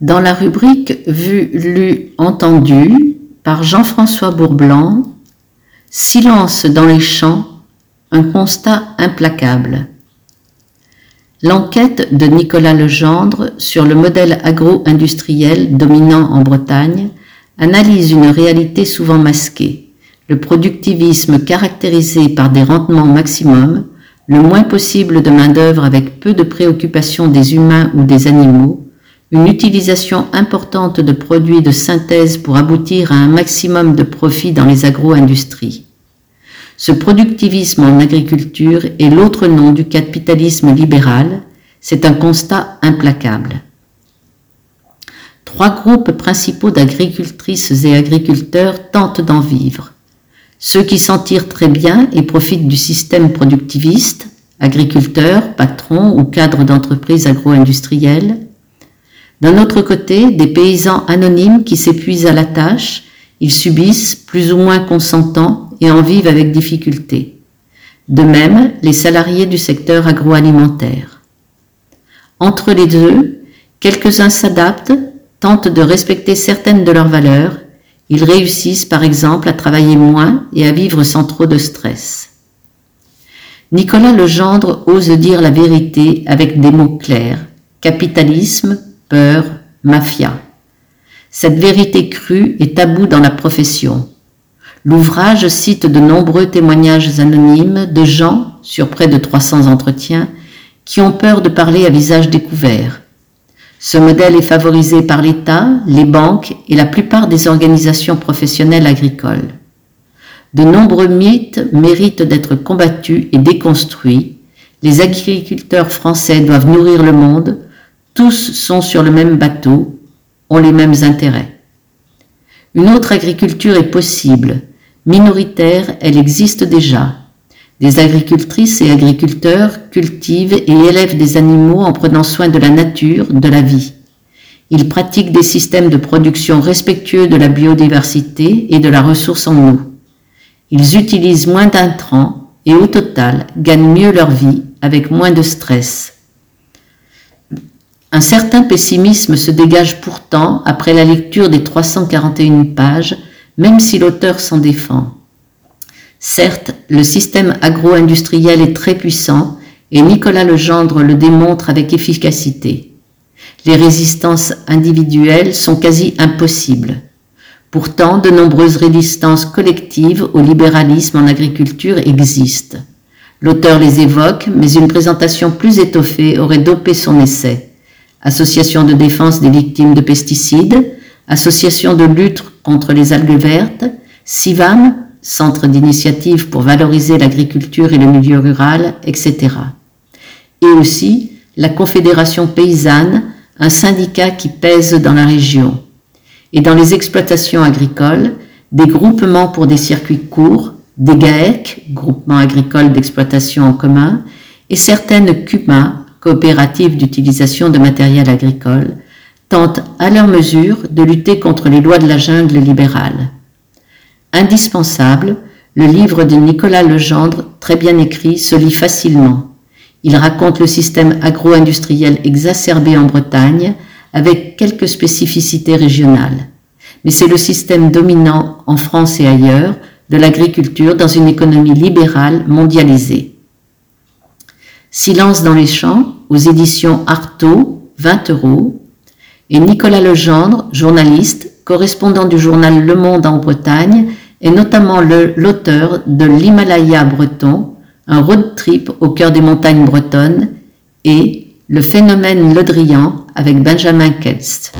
Dans la rubrique Vu, lu, entendu par Jean-François Bourblanc, Silence dans les champs, un constat implacable. L'enquête de Nicolas Legendre sur le modèle agro-industriel dominant en Bretagne analyse une réalité souvent masquée, le productivisme caractérisé par des rendements maximums, le moins possible de main-d'œuvre avec peu de préoccupations des humains ou des animaux, une utilisation importante de produits de synthèse pour aboutir à un maximum de profit dans les agro-industries. Ce productivisme en agriculture est l'autre nom du capitalisme libéral, c'est un constat implacable. Trois groupes principaux d'agricultrices et agriculteurs tentent d'en vivre. Ceux qui s'en tirent très bien et profitent du système productiviste, agriculteurs, patrons ou cadres d'entreprises agro-industrielles, d'un autre côté, des paysans anonymes qui s'épuisent à la tâche, ils subissent, plus ou moins consentants, et en vivent avec difficulté. De même, les salariés du secteur agroalimentaire. Entre les deux, quelques-uns s'adaptent, tentent de respecter certaines de leurs valeurs, ils réussissent par exemple à travailler moins et à vivre sans trop de stress. Nicolas Legendre ose dire la vérité avec des mots clairs, capitalisme, mafia. Cette vérité crue est tabou dans la profession. L'ouvrage cite de nombreux témoignages anonymes de gens, sur près de 300 entretiens, qui ont peur de parler à visage découvert. Ce modèle est favorisé par l'État, les banques et la plupart des organisations professionnelles agricoles. De nombreux mythes méritent d'être combattus et déconstruits. Les agriculteurs français doivent nourrir le monde, tous sont sur le même bateau, ont les mêmes intérêts. Une autre agriculture est possible. Minoritaire, elle existe déjà. Des agricultrices et agriculteurs cultivent et élèvent des animaux en prenant soin de la nature, de la vie. Ils pratiquent des systèmes de production respectueux de la biodiversité et de la ressource en eau. Ils utilisent moins d'intrants et au total gagnent mieux leur vie avec moins de stress. Un certain pessimisme se dégage pourtant après la lecture des 341 pages, même si l'auteur s'en défend. Certes, le système agro-industriel est très puissant et Nicolas Legendre le démontre avec efficacité. Les résistances individuelles sont quasi impossibles. Pourtant, de nombreuses résistances collectives au libéralisme en agriculture existent. L'auteur les évoque, mais une présentation plus étoffée aurait dopé son essai. Association de défense des victimes de pesticides, Association de lutte contre les algues vertes, CIVAM, Centre d'initiative pour valoriser l'agriculture et le milieu rural, etc. Et aussi la Confédération paysanne, un syndicat qui pèse dans la région. Et dans les exploitations agricoles, des groupements pour des circuits courts, des GAEC, groupements agricoles d'exploitation en commun, et certaines CUMA, coopératives d'utilisation de matériel agricole, tentent à leur mesure de lutter contre les lois de la jungle libérale. Indispensable, le livre de Nicolas Legendre, très bien écrit, se lit facilement. Il raconte le système agro-industriel exacerbé en Bretagne, avec quelques spécificités régionales. Mais c'est le système dominant en France et ailleurs de l'agriculture dans une économie libérale mondialisée. Silence dans les champs, aux éditions Artaud, 20 euros, et Nicolas Legendre, journaliste, correspondant du journal Le Monde en Bretagne, est notamment l'auteur de L'Himalaya breton, un road trip au cœur des montagnes bretonnes, et Le phénomène Le avec Benjamin Ketz.